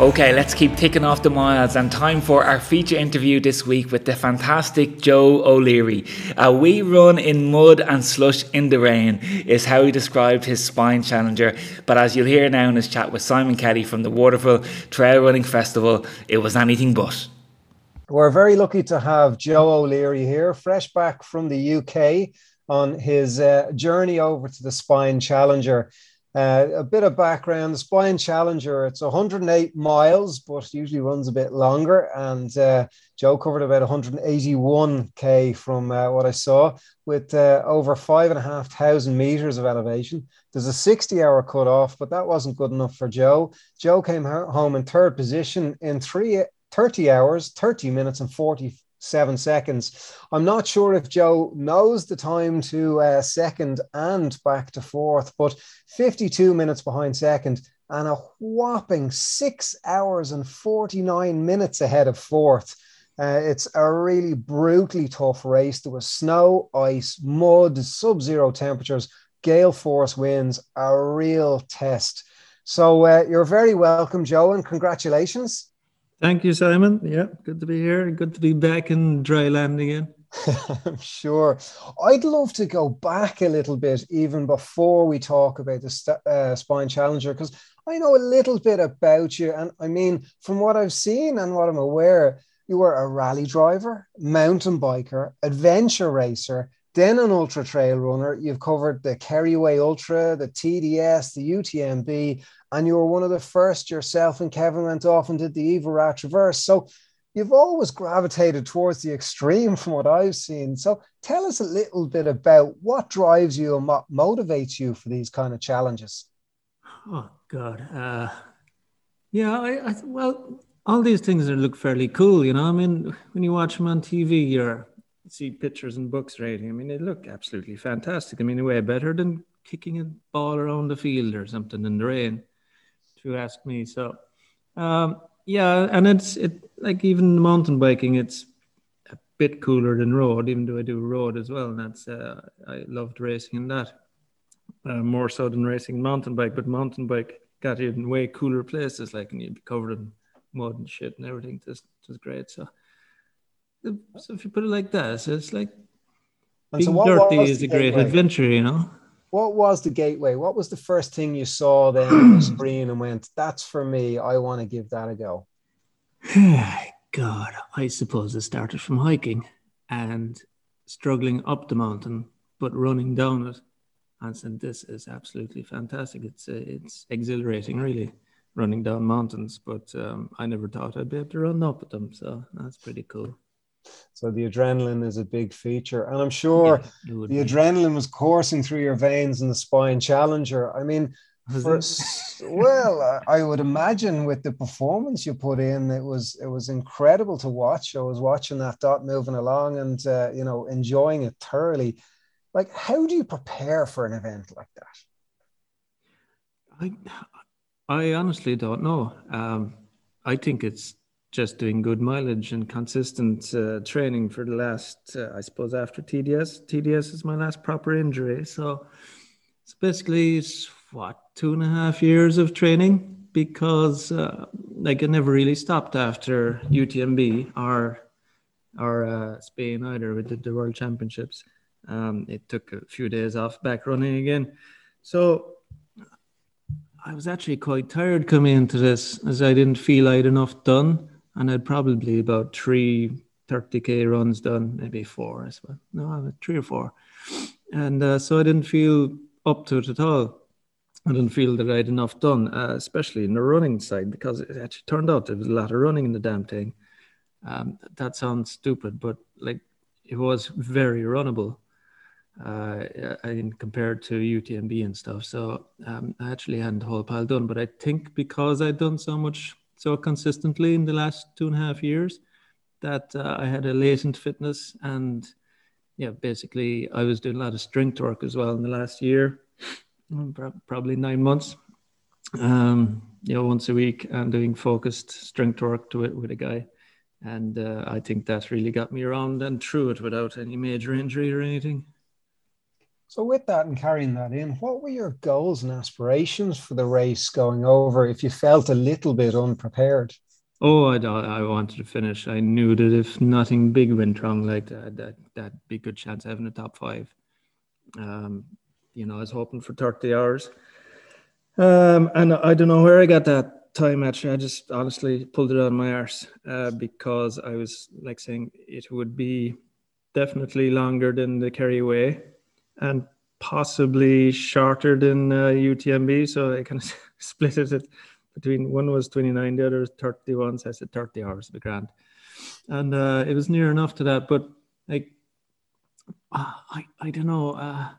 Okay, let's keep ticking off the miles and time for our feature interview this week with the fantastic Joe O'Leary. A wee run in mud and slush in the rain is how he described his spine challenger. But as you'll hear now in his chat with Simon Kelly from the Waterfall Trail Running Festival, it was anything but. We're very lucky to have Joe O'Leary here, fresh back from the UK on his uh, journey over to the Spine Challenger. Uh, a bit of background the Spine Challenger, it's 108 miles, but usually runs a bit longer. And uh, Joe covered about 181k from uh, what I saw, with uh, over five and a half thousand meters of elevation. There's a 60 hour cut off, but that wasn't good enough for Joe. Joe came home in third position in three, 30 hours, 30 minutes, and 40 seven seconds. I'm not sure if Joe knows the time to uh, second and back to fourth, but 52 minutes behind second and a whopping six hours and 49 minutes ahead of fourth. Uh, it's a really brutally tough race. There was snow, ice, mud, sub zero temperatures, gale force winds, a real test. So uh, you're very welcome, Joe, and congratulations. Thank you, Simon. Yeah, good to be here. Good to be back in dry land again. I'm sure. I'd love to go back a little bit, even before we talk about the st- uh, Spine Challenger, because I know a little bit about you. And I mean, from what I've seen and what I'm aware, you were a rally driver, mountain biker, adventure racer, then an ultra trail runner. You've covered the Kerryway Ultra, the TDS, the UTMB, and you were one of the first yourself and Kevin went off and did the Eva Rat Traverse. So you've always gravitated towards the extreme from what I've seen. So tell us a little bit about what drives you and what motivates you for these kind of challenges. Oh God, uh, yeah. I, I well, all these things are look fairly cool. You know, I mean, when you watch them on TV, you're see pictures and books rating. I mean, they look absolutely fantastic. I mean, way better than kicking a ball around the field or something in the rain you ask me. So, um, yeah, and it's it like even mountain biking, it's a bit cooler than road, even though I do road as well. And that's uh, I loved racing in that uh, more so than racing mountain bike. But mountain bike got you in way cooler places, like and you'd be covered in mud and shit and everything. Just was great. So, so if you put it like that, so it's like being so dirty is a great adventure, you know what was the gateway? What was the first thing you saw then on the screen and went, that's for me. I want to give that a go? God, I suppose it started from hiking and struggling up the mountain, but running down it. And said, this is absolutely fantastic. It's uh, it's exhilarating, really, running down mountains. But um, I never thought I'd be able to run up them. So that's pretty cool. So the adrenaline is a big feature. And I'm sure yeah, the adrenaline was coursing through your veins in the spine challenger. I mean, for, well, I would imagine with the performance you put in, it was it was incredible to watch. I was watching that dot moving along and uh, you know enjoying it thoroughly. Like, how do you prepare for an event like that? I I honestly don't know. Um, I think it's just doing good mileage and consistent uh, training for the last, uh, I suppose, after TDS. TDS is my last proper injury. So it's basically, what, two and a half years of training because uh, like I never really stopped after UTMB or, or uh, Spain either. We did the World Championships. Um, it took a few days off back running again. So I was actually quite tired coming into this as I didn't feel I had enough done and I'd probably about three 30k runs done, maybe four, as well. No, three or four. And uh, so I didn't feel up to it at all. I didn't feel that I had enough done, uh, especially in the running side, because it actually turned out there was a lot of running in the damn thing. Um, that sounds stupid, but like it was very runnable uh, in compared to UTMB and stuff. So um, I actually hadn't the whole pile done, but I think because I'd done so much so consistently in the last two and a half years that uh, I had a latent fitness and yeah, basically I was doing a lot of strength work as well in the last year, mm, probably nine months. Um, you know, once a week and doing focused strength work to it with a guy. And uh, I think that really got me around and through it without any major injury or anything. So, with that and carrying that in, what were your goals and aspirations for the race going over if you felt a little bit unprepared? Oh, I, I wanted to finish. I knew that if nothing big went wrong like that, that that'd be a good chance of having a top five. Um, you know, I was hoping for 30 hours. Um, and I don't know where I got that time actually. I just honestly pulled it of my arse uh, because I was like saying it would be definitely longer than the Kerry Way and possibly shorter than uh, UTMB. So I kind of split it between one was 29, the other was 31. So I said 30 hours would be grand. And uh, it was near enough to that. But like, uh, I, I don't know. Uh,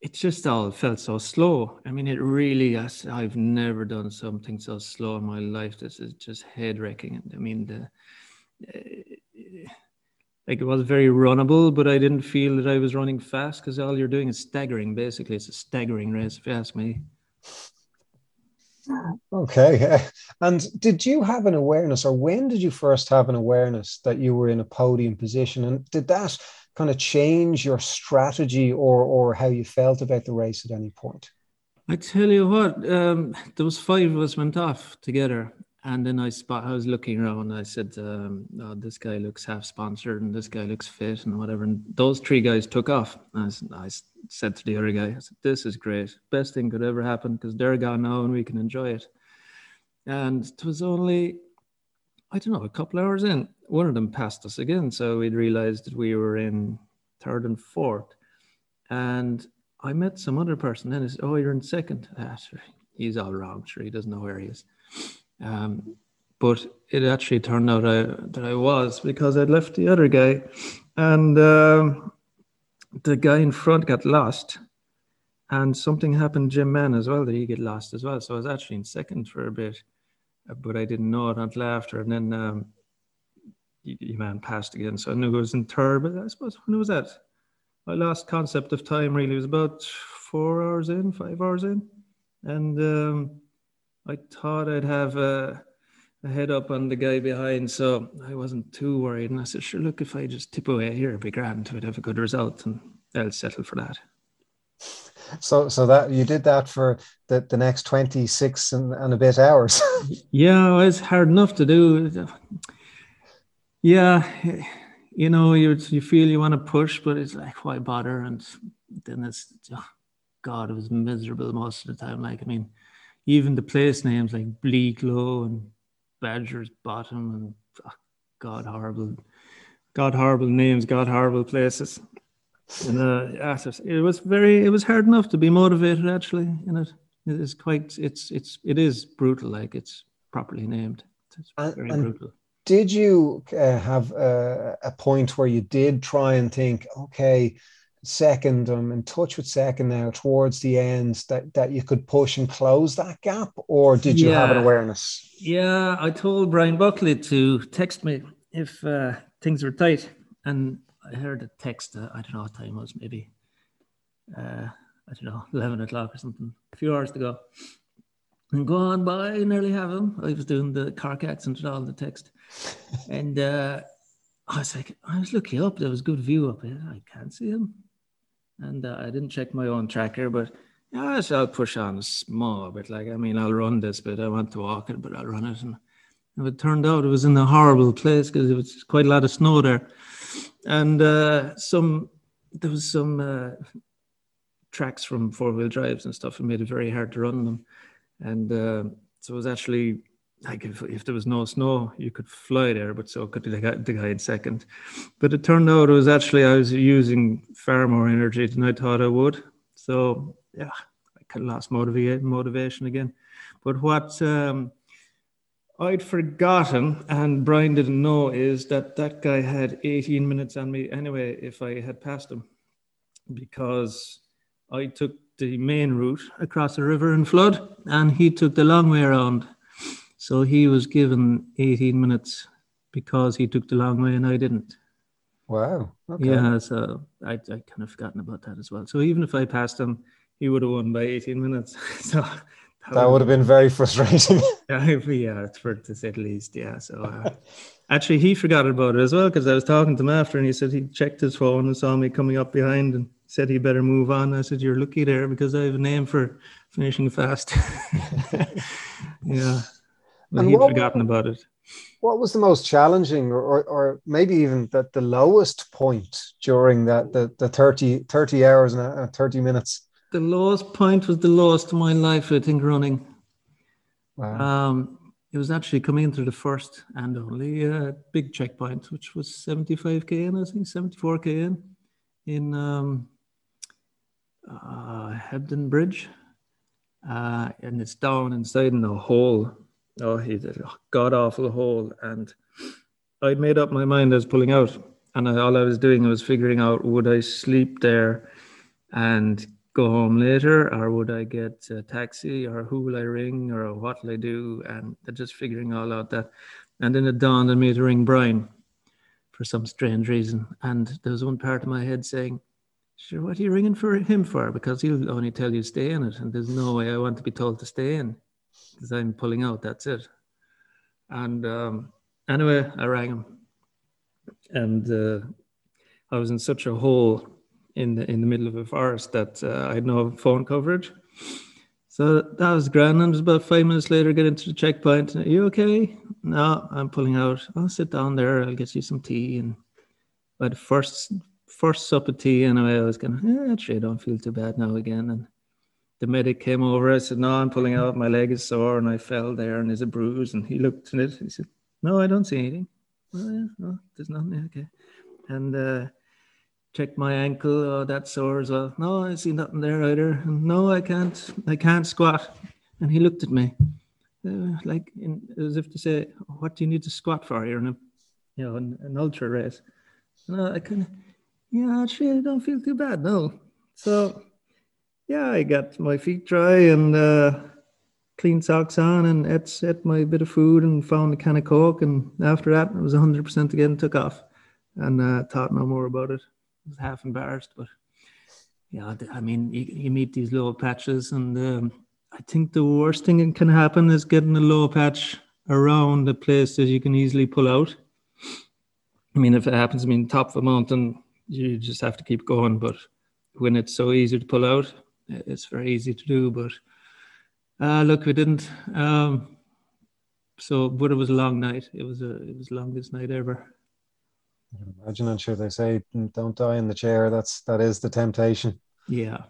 it just all felt so slow. I mean, it really, has, I've never done something so slow in my life. This is just head wrecking. I mean, the, like it was very runnable, but I didn't feel that I was running fast because all you're doing is staggering. Basically, it's a staggering race, if you ask me. Okay. And did you have an awareness, or when did you first have an awareness that you were in a podium position? And did that kind of change your strategy or or how you felt about the race at any point? I tell you what, um, was five of us went off together, and then I spot I was looking around. I said, um, oh, "This guy looks half sponsored, and this guy looks fit, and whatever." And those three guys took off. I, I, said to the other guy, "I said, this is great. Best thing could ever happen because they're gone now, and we can enjoy it." And it was only, I don't know, a couple hours in, one of them passed us again, so we'd realized that we were in third and fourth, and I met some other person. Then he said, "Oh, you're in second. Ah, he's all wrong. Sure, he doesn't know where he is." Um, but it actually turned out I, that I was because I'd left the other guy, and um, the guy in front got lost, and something happened Jim Mann as well that he get lost as well. So I was actually in second for a bit, uh, but I didn't know it until after, and then um, your man passed again. So I knew it was in third, but I suppose when was that? My last concept of time really was about four hours in, five hours in, and. Um, I thought I'd have a, a, head up on the guy behind, so I wasn't too worried. And I said, "Sure, look, if I just tip away here, it'd be grand. We'd have a good result, and I'll settle for that." So, so that you did that for the, the next twenty six and, and a bit hours. yeah, it's hard enough to do. Yeah, you know, you you feel you want to push, but it's like, why bother? And then it's, oh, God, it was miserable most of the time. Like, I mean even the place names like Bleaklow and Badger's Bottom and oh, God horrible, God horrible names, God horrible places. And uh, it was very, it was hard enough to be motivated actually in it. It is quite, it's, it's, it is brutal. Like it's properly named. It's very and, brutal. Did you uh, have a, a point where you did try and think, okay, second i'm in touch with second now towards the end that that you could push and close that gap or did you yeah. have an awareness yeah i told brian buckley to text me if uh, things were tight and i heard a text uh, i don't know what time it was maybe uh, i don't know 11 o'clock or something a few hours to go and go on by nearly have him i was doing the car accent and all the text and uh, I was like, I was looking up. There was good view up here. I can't see him and uh, I didn't check my own tracker, but yeah, so I'll push on a small bit. Like, I mean, I'll run this bit. I want to walk it, but I'll run it. And, it turned out it was in a horrible place because it was quite a lot of snow there. And uh, some, there was some uh, tracks from four wheel drives and stuff and made it very hard to run them. And uh, so it was actually like if, if there was no snow, you could fly there, but so could the guy, the guy in second. But it turned out it was actually I was using far more energy than I thought I would. So yeah, I kind of lost motivation motivation again. But what um, I'd forgotten, and Brian didn't know, is that that guy had 18 minutes on me anyway if I had passed him, because I took the main route across the river in flood, and he took the long way around so he was given 18 minutes because he took the long way and I didn't. Wow. Okay. Yeah, so I, I kind of forgotten about that as well. So even if I passed him, he would have won by 18 minutes. so that, that would have been very frustrating. yeah, Yeah. for to say the least. Yeah. So uh, actually, he forgot about it as well because I was talking to him after, and he said he checked his phone and saw me coming up behind, and said he better move on. I said, You're lucky there because I have a name for finishing fast. yeah. But he'd forgotten about it. What was the most challenging or, or, or maybe even the, the lowest point during that the, the 30, 30 hours and 30 minutes? The lowest point was the lowest of my life, I think, running. Wow. Um, it was actually coming into the first and only uh, big checkpoint, which was 75k in, I think 74k in, in um, uh, Hebden Bridge. Uh, and it's down inside in a hole. Oh, he did a god awful hole. And I'd made up my mind I was pulling out. And I, all I was doing was figuring out would I sleep there and go home later, or would I get a taxi, or who will I ring, or what will I do? And just figuring all out that. And then it dawned on me to ring Brian for some strange reason. And there was one part of my head saying, Sure, what are you ringing for him for? Because he'll only tell you stay in it. And there's no way I want to be told to stay in because I'm pulling out. That's it. And um, anyway, I rang him. And uh, I was in such a hole in the in the middle of a forest that uh, I had no phone coverage. So that was grand. And it was about five minutes later, get into the checkpoint. Are you okay? No, I'm pulling out. I'll sit down there. I'll get you some tea. And by the first first sup of tea, anyway, I was going, eh, actually, I don't feel too bad now again. And the medic came over. I said, no, I'm pulling out. My leg is sore. And I fell there and there's a bruise. And he looked at it. He said, no, I don't see anything. Oh, yeah, no, there's nothing. Okay. And uh, checked my ankle. Oh, that's sore as well. No, I see nothing there either. no, I can't. I can't squat. And he looked at me, uh, like in, as if to say, "What do you need to squat for? You're in a, you know, an, an ultra race." No, I, of, yeah, actually, I don't feel too bad. No. So, yeah, I got my feet dry and uh, clean socks on and ate, ate my bit of food and found a can of coke. And after that, it was 100% again. Took off and uh, thought no more about it was half embarrassed, but yeah, I mean, you, you meet these low patches, and um, I think the worst thing that can happen is getting a low patch around a place that you can easily pull out. I mean, if it happens, I mean, top of a mountain, you just have to keep going. But when it's so easy to pull out, it's very easy to do. But uh, look, we didn't. Um, so, but it was a long night. It was a it was the longest night ever. I Imagine, I'm sure they say, "Don't die in the chair." That's that is the temptation. Yeah.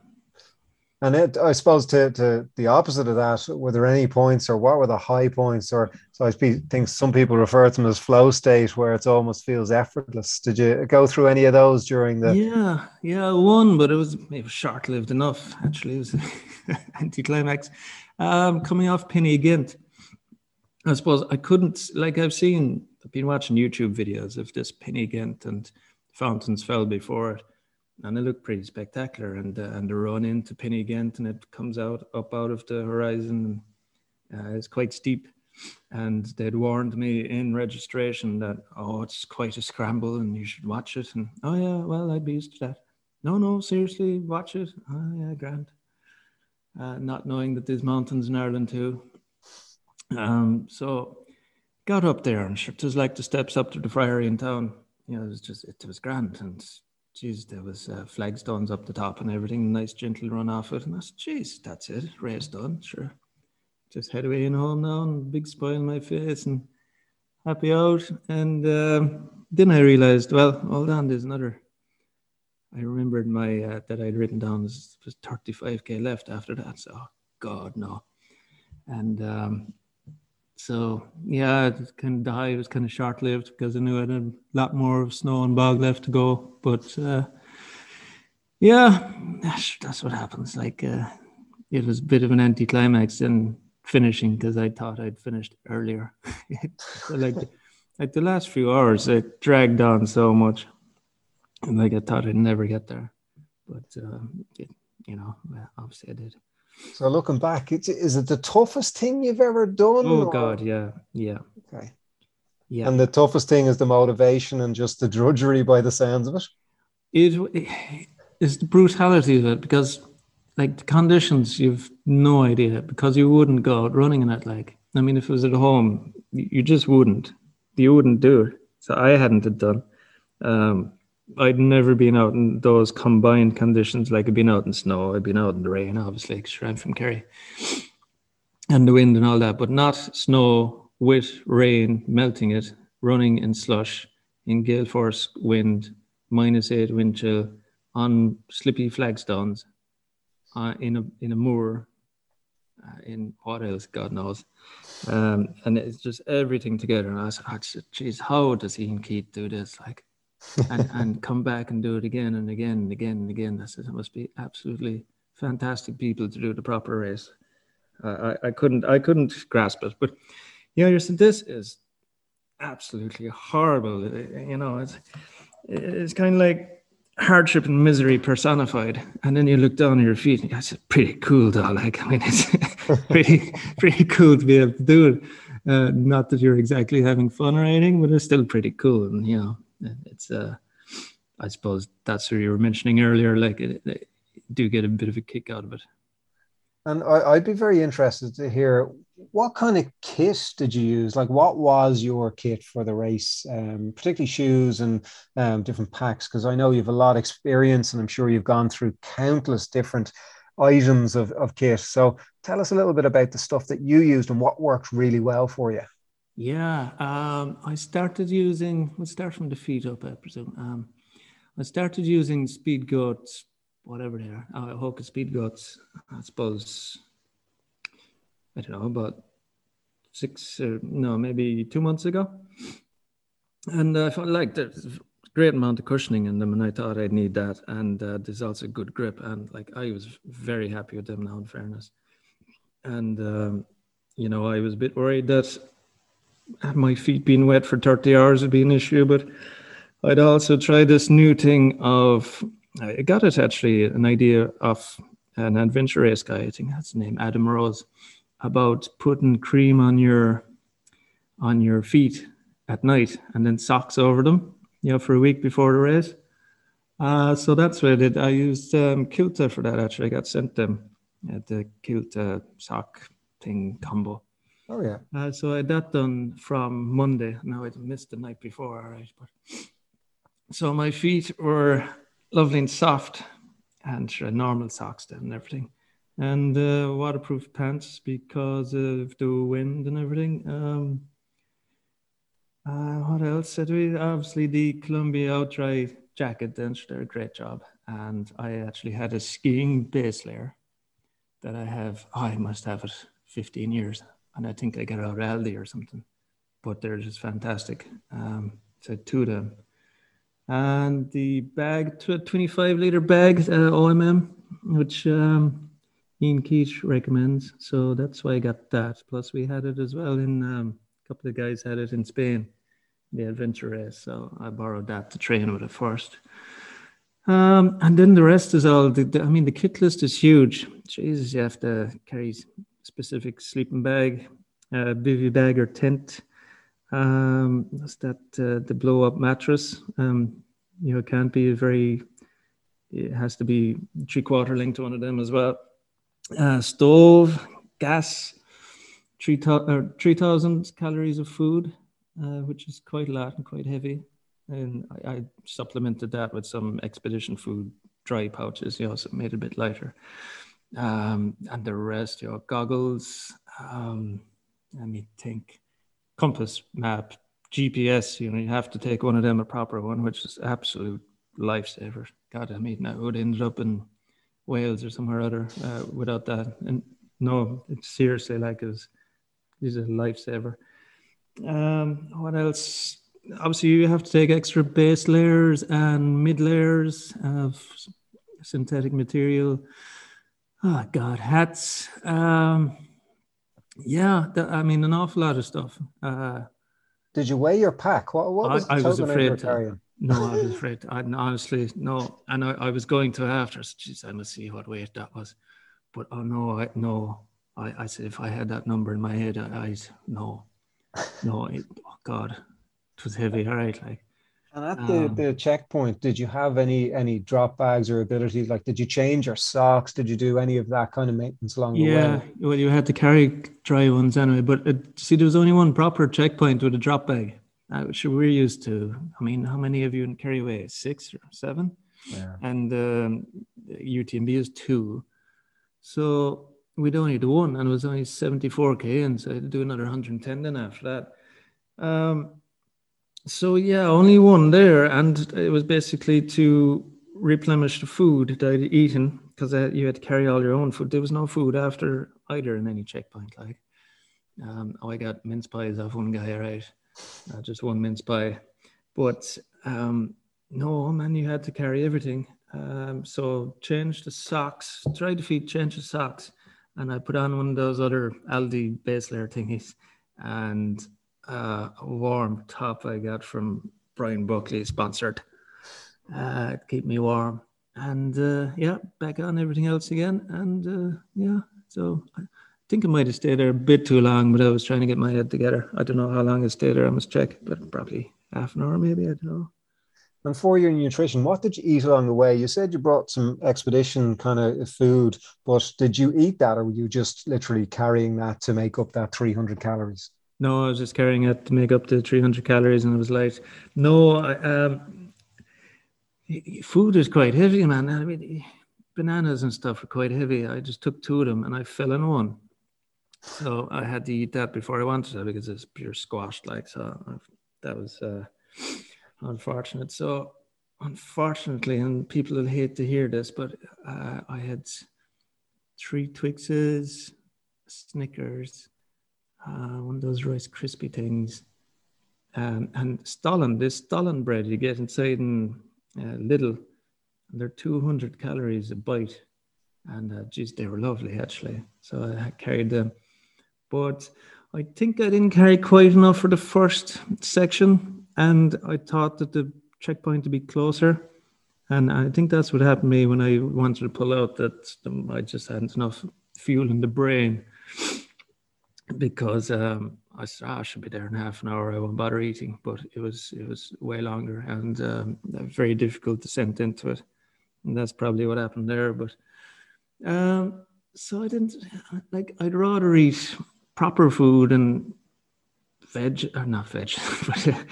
And it, I suppose, to, to the opposite of that, were there any points, or what were the high points, or so I think some people refer to them as flow state, where it almost feels effortless. Did you go through any of those during the? Yeah, yeah, one, but it was it was short lived enough. Actually, it was anticlimax. Um, coming off Pen-y-ghent, I suppose I couldn't like I've seen I've been watching YouTube videos of this Pen-y-ghent and Fountains Fell before it, and they look pretty spectacular. And uh, and the run into Pen-y-ghent and it comes out up out of the horizon. Uh, it's quite steep, and they'd warned me in registration that oh, it's quite a scramble and you should watch it. And oh yeah, well I'd be used to that. No, no, seriously, watch it. Oh yeah, grand. Uh, not knowing that there's mountains in Ireland too. Um, so got up there and it was like the steps up to the friary in town. You know, it was just, it was grand. And geez, there was uh, flagstones up the top and everything, nice gentle run off it. And I said, geez, that's it, race done, sure. Just head away and home now and big smile on my face and happy out. And um, then I realized, well, hold on, there's another. I remembered my uh, that I'd written down was, was 35k left after that. So, God, no. And um, so yeah, it kind of died. It was kind of short lived because I knew I had a lot more of snow and bog left to go. But uh, yeah, that's, that's what happens. Like uh, it was a bit of an anticlimax in finishing because I thought I'd finished earlier. like, like the last few hours, it dragged on so much, and like I thought I'd never get there. But uh, it, you know, obviously I did. So looking back, it's, is it the toughest thing you've ever done? Oh or? God, yeah, yeah. Okay. Yeah. And the toughest thing is the motivation and just the drudgery by the sounds of it. It, it is the brutality of it because, like, the conditions you've no idea because you wouldn't go out running in it. Like, I mean, if it was at home, you just wouldn't. You wouldn't do it. So I hadn't done. Um, I'd never been out in those combined conditions. Like I'd been out in snow, I'd been out in the rain, obviously, because I'm from Kerry, and the wind and all that, but not snow with rain melting it, running in slush, in gale force wind, minus eight wind chill, on slippy flagstones, uh, in a in a moor, uh, in what else, God knows, um, and it's just everything together. And I was, oh, geez, how does Eoin Keith do this? Like and, and come back and do it again and again and again and again. I said, it must be absolutely fantastic people to do the proper race. Uh, I, I couldn't, I couldn't grasp it. But you know, you said this is absolutely horrible. You know, it's it's kind of like hardship and misery personified. And then you look down at your feet and it's pretty cool, though. Like, I mean, it's pretty pretty cool to be able to do it. Uh, not that you're exactly having fun or anything, but it's still pretty cool. And you know, it's uh, I suppose that's what you were mentioning earlier. Like, it, it, do get a bit of a kick out of it. And I, would be very interested to hear what kind of kit did you use? Like, what was your kit for the race, um, particularly shoes and um, different packs? Because I know you have a lot of experience, and I'm sure you've gone through countless different items of, of kit. So, tell us a little bit about the stuff that you used and what worked really well for you. Yeah, um, I started using, we'll start from the feet up, I presume. Um, I started using speed goats, whatever they are, uh, Hoka speed goats, I suppose, I don't know, about six, or no, maybe two months ago. And I felt like there's a great amount of cushioning in them, and I thought I'd need that. And uh, there's also good grip. And like I was very happy with them now, in fairness. And, um, you know, I was a bit worried that my feet being wet for 30 hours would be an issue, but I'd also try this new thing of, I got it actually, an idea of an adventure race guy, I think that's the name, Adam Rose, about putting cream on your on your feet at night and then socks over them, you know, for a week before the race. Uh, so that's what I did. I used um, Kilta for that actually. I got sent them at the Kilta sock thing combo. Oh yeah. Uh, so I had that done from Monday. Now I missed the night before, all right. But so my feet were lovely and soft, and uh, normal socks then and everything, and uh, waterproof pants because of the wind and everything. Um, uh, what else did we? Obviously, the Columbia OutDry jacket. Then did a great job, and I actually had a skiing base layer that I have. Oh, I must have it 15 years and I think I get out of or something. But they're just fantastic. Um, so two of them. And the bag, 25 liter bag, uh, OMM, which um, Eoin Keith recommends. So that's why I got that. Plus, we had it as well in um, a couple of guys had it in Spain, the adventure race. So I borrowed that to train with it first. Um, and then the rest is all. The, the, I mean, the kit list is huge. Jesus, you have to carry specific sleeping bag, uh, bivy bag or tent. Um, that's that uh, the blow up mattress. Um, you know, it can't be a very. It has to be three quarter length to one of them as well. Uh, stove, gas, three thousand calories of food, uh, which is quite a lot and quite heavy. And I, I supplemented that with some expedition food dry pouches, you know, so it made it a bit lighter um, and the rest, your goggles. Um, let me think. Compass map, GPS. You know, you have to take one of them, a proper one, which is absolute lifesaver. God, I mean, I would end up in Wales or somewhere other uh, without that. And no, it's seriously like it's, it's a lifesaver. Um, what else? Obviously, you have to take extra base layers and mid layers of synthetic material oh god hats. Um yeah i mean an awful lot of stuff. Uh did you weigh your pack? What, what was I, I was afraid to, no i was afraid to, I, honestly no. And I, I was going to after Jeez, i must see what weight that was. But oh no i no. I i said if i had that number in my head i, I no. No it, oh god it was heavy all right like and at the, um, the checkpoint, did you have any any drop bags or ability? Like, did you change your socks? Did you do any of that kind of maintenance along yeah, the way? Yeah, well, you had to carry dry ones anyway. But uh, see, there was only one proper checkpoint with a drop bag. Uh, sure, we're used to. I mean, how many of you in Kerry Six or seven? Yeah. And um, UTMB is two. So we'd only do one, and it was only 74k, and so I had to do another 110 then after that. Um, so yeah, only one there, and it was basically to replenish the food that I'd eaten because you had to carry all your own food. There was no food after either in any checkpoint. Like, um, oh, I got mince pies off one guy, right? Uh, just one mince pie, but um, no, man, you had to carry everything. Um, so change the socks, try to feed change the socks, and I put on one of those other Aldi base layer thingies, and uh, a warm top I got from Brian Buckley sponsored. Uh, keep me warm, and uh, yeah, back on everything else again, and uh, yeah, so I think I might have stayed there a bit too long, but I was trying to get my head together. I don't know how long I stayed there. I must check, but probably half an hour, maybe. I don't know. And for your nutrition, what did you eat along the way? You said you brought some expedition kind of food, but did you eat that or were you just literally carrying that to make up that 300 calories? No, I was just carrying it to make up the 300 calories and it was light. No, um, food is quite heavy, man. I mean, bananas and stuff are quite heavy. I just took two of them and I fell in one. So I had to eat that before I wanted it because it's pure squashed. Like, so that was. Uh, unfortunate. So, unfortunately, and people will hate to hear this, but uh, I had three Twixes, Snickers, uh, one of those Rice crispy things, um, and Stollen. This Stollen bread you get inside in uh, and they're 200 calories a bite. And uh, geez, they were lovely actually. So I carried them. But I think I didn't carry quite enough for the first section and I thought that the checkpoint to be closer. And I think that's what happened to me when I wanted to pull out that I just hadn't enough fuel in the brain because um, I said, oh, I should be there in half an hour. I won't bother eating, but it was it was way longer and um, very difficult to send into it, and that's probably what happened there. But um, so I didn't like. I'd rather eat proper food and veg or not veg, but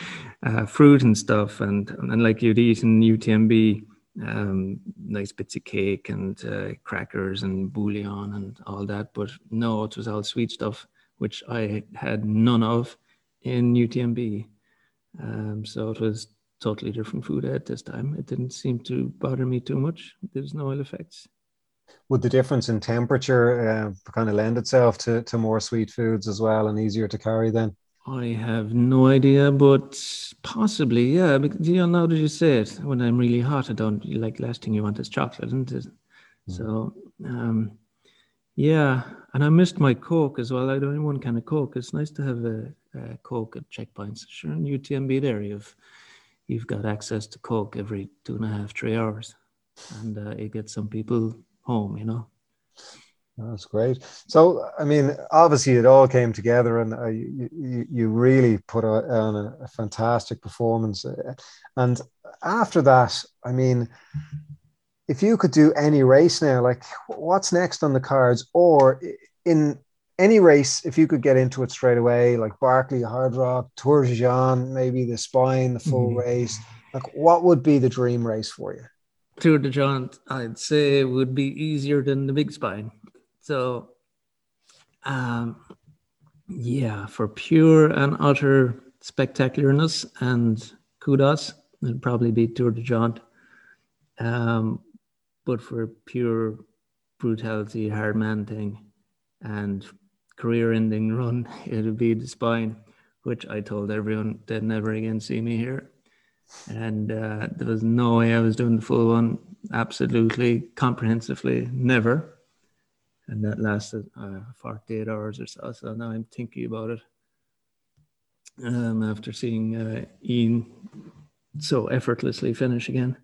uh, fruit and stuff, and and like you'd eat in UTMB, um, nice bits of cake and uh, crackers and bouillon and all that. But no, it was all sweet stuff, which I had none of in UTMB. Um, so it was totally different food at this time. It didn't seem to bother me too much. There's no ill effects. Would the difference in temperature uh, kind of lend itself to, to more sweet foods as well and easier to carry then? I have no idea, but possibly, yeah. Because you know, now that you say it, when I'm really hot, I don't like last thing you want is chocolate, isn't it? Mm. So, um, yeah. And I missed my Coke as well. I don't want one kind of Coke. It's nice to have a, a Coke at checkpoints. Sure, in UTMB there, you've you've got access to Coke every two and a half, three hours, and uh, it gets some people home, you know. That's great. So, I mean, obviously, it all came together, and uh, you, you really put on a, a, fantastic performance. And after that, I mean, if you could do any race now, like what's next on the cards, or in any race, if you could get into it straight away, like Barkley, Hardrock, Tor des Géants, maybe the Spine, the full mm-hmm. race, like what would be the dream race for you? Tor des Géants, I'd say would be easier than the Big Spine so, um, yeah, for pure and utter spectacularness and kudos, it'd probably be Tor des Géants. Um, but for pure brutality, hard man thing, and career-ending run, it'd be the spine, which I told everyone they'd never again see me here. And uh, there was no way I was doing the full one. Absolutely, comprehensively, never and that lasted uh, 48 hours or so. So now I'm thinking about it um, after seeing uh, Eoin so effortlessly finish again.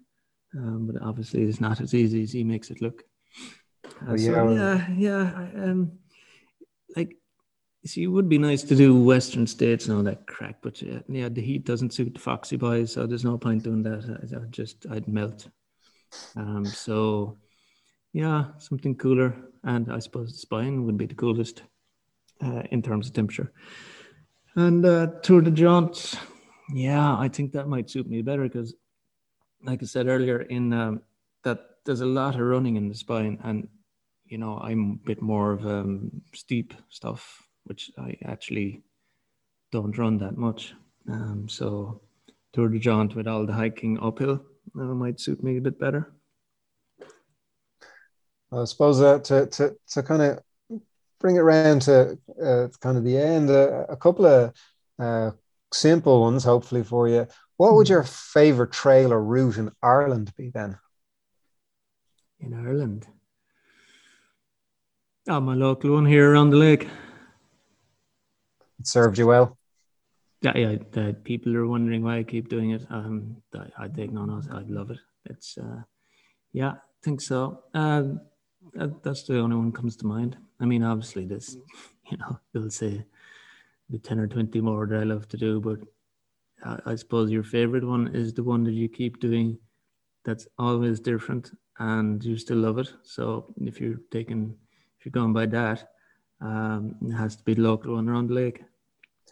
Um, but obviously, it's not as easy as he makes it look. Uh, yeah, so, yeah, yeah. Um, like, see, it would be nice to do Western states and all that crack, but uh, yeah, the heat doesn't suit the Foxy boys, so there's no point doing that. I, would just, I'd melt. Um, so yeah, something cooler. And I suppose the spine would be the coolest uh, in terms of temperature. And uh, Tor des Géants, Yeah, I think that might suit me better because, like I said earlier, in um, that there's a lot of running in the spine, and you know I'm a bit more of um, steep stuff, which I actually don't run that much. Um, so Tor des Géants with all the hiking uphill that might suit me a bit better. I suppose uh, to, to, to kind of bring it around to uh, kind of the end, uh, a couple of uh, simple ones, hopefully for you. What would hmm. your favorite trail or route in Ireland be then? In Ireland? Oh, my local one here around the lake. It served you well? Yeah, yeah. The people are wondering why I keep doing it. Um, I, I take no, I'd love it. It's, uh, yeah, I think so. Um, that, that's the only one comes to mind. I mean, obviously, this, you know, you'll say the 10 or 20 more that I love to do, but I, suppose your favorite one is the one that you keep doing that's always different and you still love it. So if you're taking, if you're going by that, um, it has to be the local one around the lake.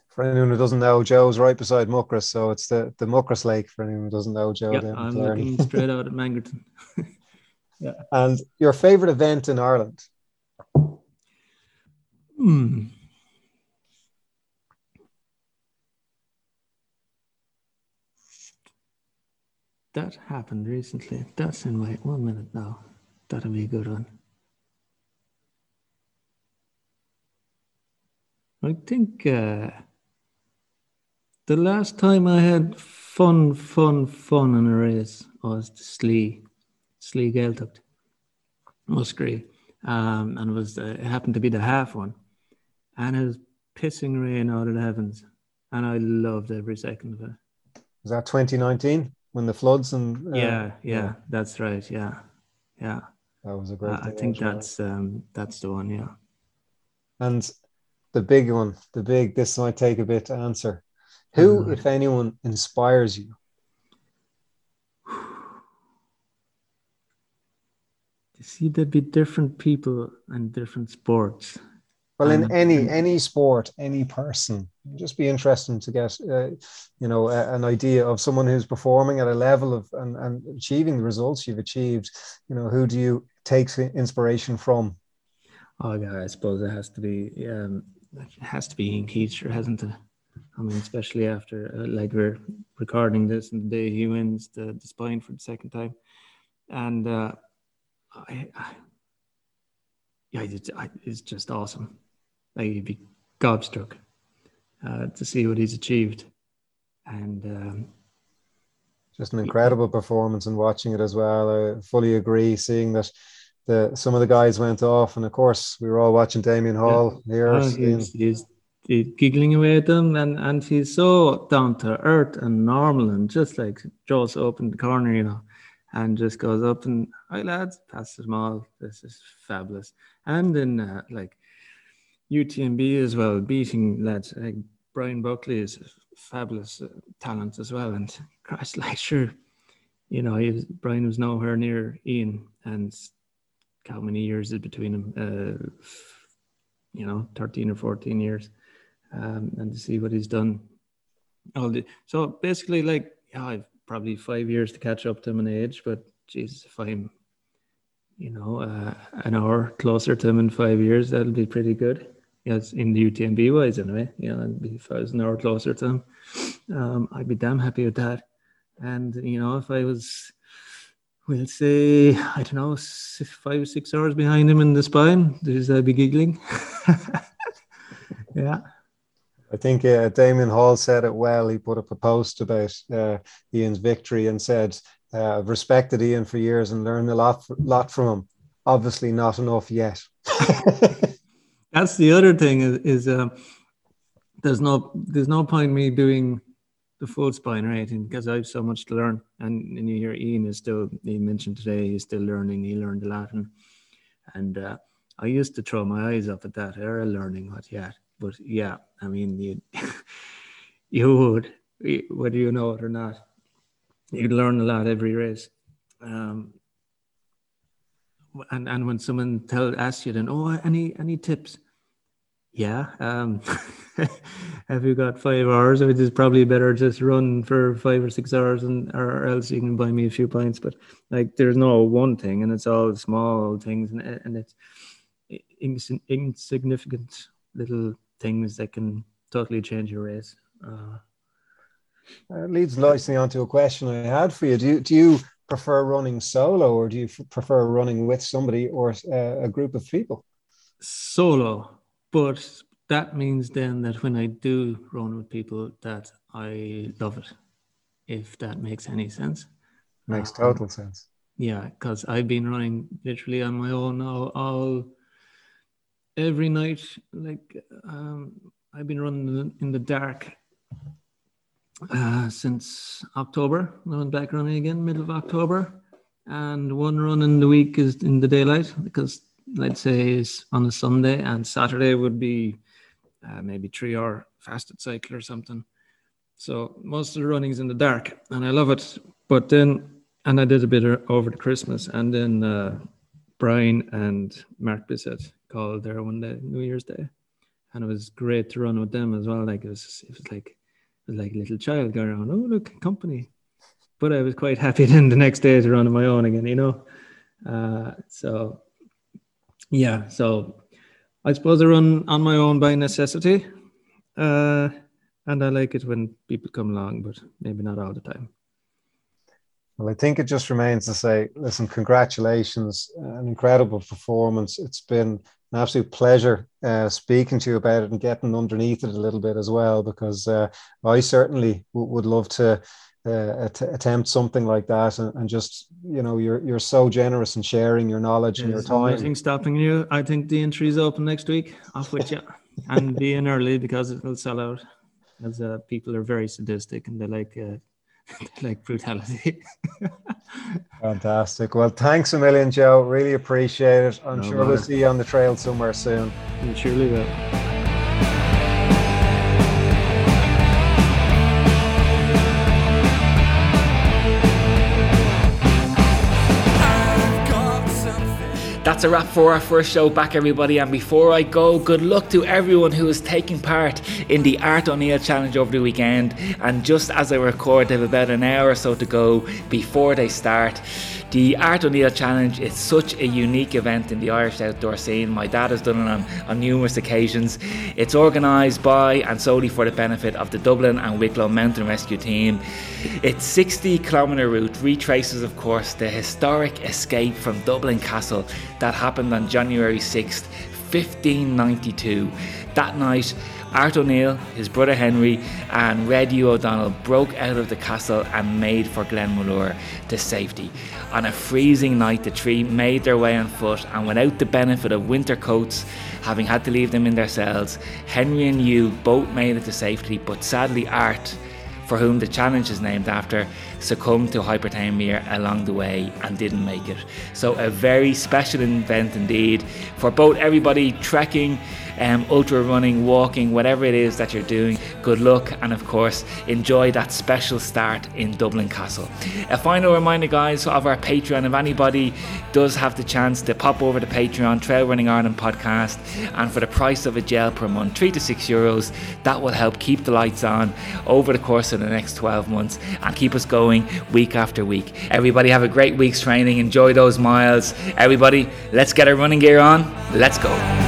For anyone who doesn't know, Joe's right beside Muckross, so it's the, the Muckross Lake. For anyone who doesn't know, Joe, yeah, I'm looking straight out at Mangerton. Yeah. And your favorite event in Ireland? Hmm. That happened recently. That's in my one minute now. That'll be a good one. I think uh, the last time I had fun, fun, fun in a race was the Slieve Slí Gaeltacht, Musgrave. Um, and it was uh, it happened to be the half one, and it was pissing rain out of the heavens, and I loved every second of it. Was that 2019 when the floods and uh, yeah, yeah, that's right, yeah, yeah. That was a great. I think that's um, that's the one, yeah. And the big one, the big. This might take a bit to answer. Who, if anyone, inspires you? You see, there'd be different people and different sports. Well, in any any sport, any person, just be interesting to get, uh, you know, a, an idea of someone who's performing at a level of and, and achieving the results you've achieved. You know, who do you take inspiration from? Oh yeah, I suppose it has to be um, it has to be Eoin Keacher, hasn't it? I mean, especially after uh, like we're recording this and the day he wins the, the spine for the second time, and uh, I, I, yeah, it's, it's just awesome. Like you'd be gobstruck uh, to see what he's achieved, and um, just an incredible performance and watching it as well. I fully agree. Seeing that the some of the guys went off, and of course we were all watching Damian Hall yeah. here. Oh, he's, he's, he's, giggling away at them, and and he's so down to earth and normal, and just like jaws open the corner, you know and just goes up and hi lads, passes them all. This is fabulous. And then uh, like UTMB as well, beating lads like Brian Buckley is fabulous uh, talent as well. And Christ, like sure, you know, was, Brian was nowhere near Eoin, and how many years is between them? Uh, you know, thirteen or fourteen years, um, and to see what he's done. All the so basically, like yeah, I've probably five years to catch up to him in age. But Jesus, if I'm, you know, uh, an hour closer to him in five years, that'll be pretty good. Yes, in the UTMB wise, anyway. You know, I was an hour closer to him, um, I'd be damn happy with that. And you know, if I was, we'll say, I don't know, five or six hours behind him in the spine, there's I'd be giggling. yeah. I think uh, Damian Hall said it well. He put up a post about uh, Eoin's victory and said, uh, "I've respected Eoin for years and learned a lot, lot from him. Obviously, not enough yet." That's the other thing is, is uh, there's no there's no point me doing the full spine rating because I have so much to learn. And, and you hear Eoin is still he mentioned today he's still learning. He learned lot, and, uh, I used to throw my eyes up at that era learning what had but yeah, I mean, you you would whether you know it or not. You'd learn a lot every race. Um, and and when someone tell asks you then, oh, any any tips? Yeah. Um, have you got five hours? It is probably better just run for five or six hours, and or else you can buy me a few pints. But like, there's no one thing, and it's all small things, and and it's insignificant little things that can totally change your race. Uh, it leads nicely onto a question I had for you. Do you do you prefer running solo, or do you prefer running with somebody or uh, a group of people? Solo, but that means then that when I do run with people, that I love it. If that makes any sense. Makes um, total sense. Yeah, because I've been running literally on my own now all every night. Like um, I've been running in the dark uh, since October. I went back running again, middle of October, and one run in the week is in the daylight because let's say is on a Sunday and Saturday would be uh, maybe three hour fasted cycle or something. So most of the running's in the dark, and I love it. But then, and I did a bit over the Christmas, and then uh, Brian and Mark Bissett called there one day, New Year's Day, and it was great to run with them as well. Like it was, it was like, it was like a little child going around. Oh look, company. But I was quite happy then the next day to run on my own again, you know. Uh, so yeah, so I suppose I run on my own by necessity. Uh, and I like it when people come along, but maybe not all the time. Well, I think it just remains to say, listen, congratulations, an incredible performance. It's been an absolute pleasure uh, speaking to you about it and getting underneath it a little bit as well, because uh, I certainly w- would love to uh, attempt something like that and, and, just you know you're you're so generous in sharing your knowledge and your time nothing stopping you. I think the entry is open next week. Off with you and be in early because it will sell out. As uh, people are very sadistic and they like uh, they like brutality. Fantastic. Well thanks a million joe. Really appreciate it. I'm no sure matter. we'll see you on the trail somewhere soon. You surely will That's a wrap for our first show back, everybody. And before I go, good luck to everyone who is taking part in the Art O'Neill Challenge over the weekend. And just as I record, they have about an hour or so to go before they start. The Art O'Neill Challenge is such a unique event in the Irish outdoor scene. My dad has done it on, on numerous occasions. It's organised by and solely for the benefit of the Dublin and Wicklow Mountain Rescue Team. Its 60 kilometre route retraces, of course, the historic escape from Dublin Castle that happened on January 6th, 1592. That night, Art O'Neill, his brother Henry, and Red Hugh O'Donnell broke out of the castle and made for Glenmalure to safety. On a freezing night, the three made their way on foot, and without the benefit of winter coats, having had to leave them in their cells, Henry and Hugh both made it to safety, but sadly, Art for whom the challenge is named after, succumbed to hypothermia along the way and didn't make it. So, a very special event indeed for both everybody trekking um, ultra running, walking, whatever it is that you're doing, good luck and of course enjoy that special start in Dublin Castle. A final reminder, guys, of our Patreon. If anybody does have the chance to pop over to Patreon, Trail Running Ireland podcast, and for the price of a gel per month, three to six euros, that will help keep the lights on over the course of the next 12 months and keep us going week after week. Everybody have a great week's training. Enjoy those miles. Everybody, let's get our running gear on. Let's go.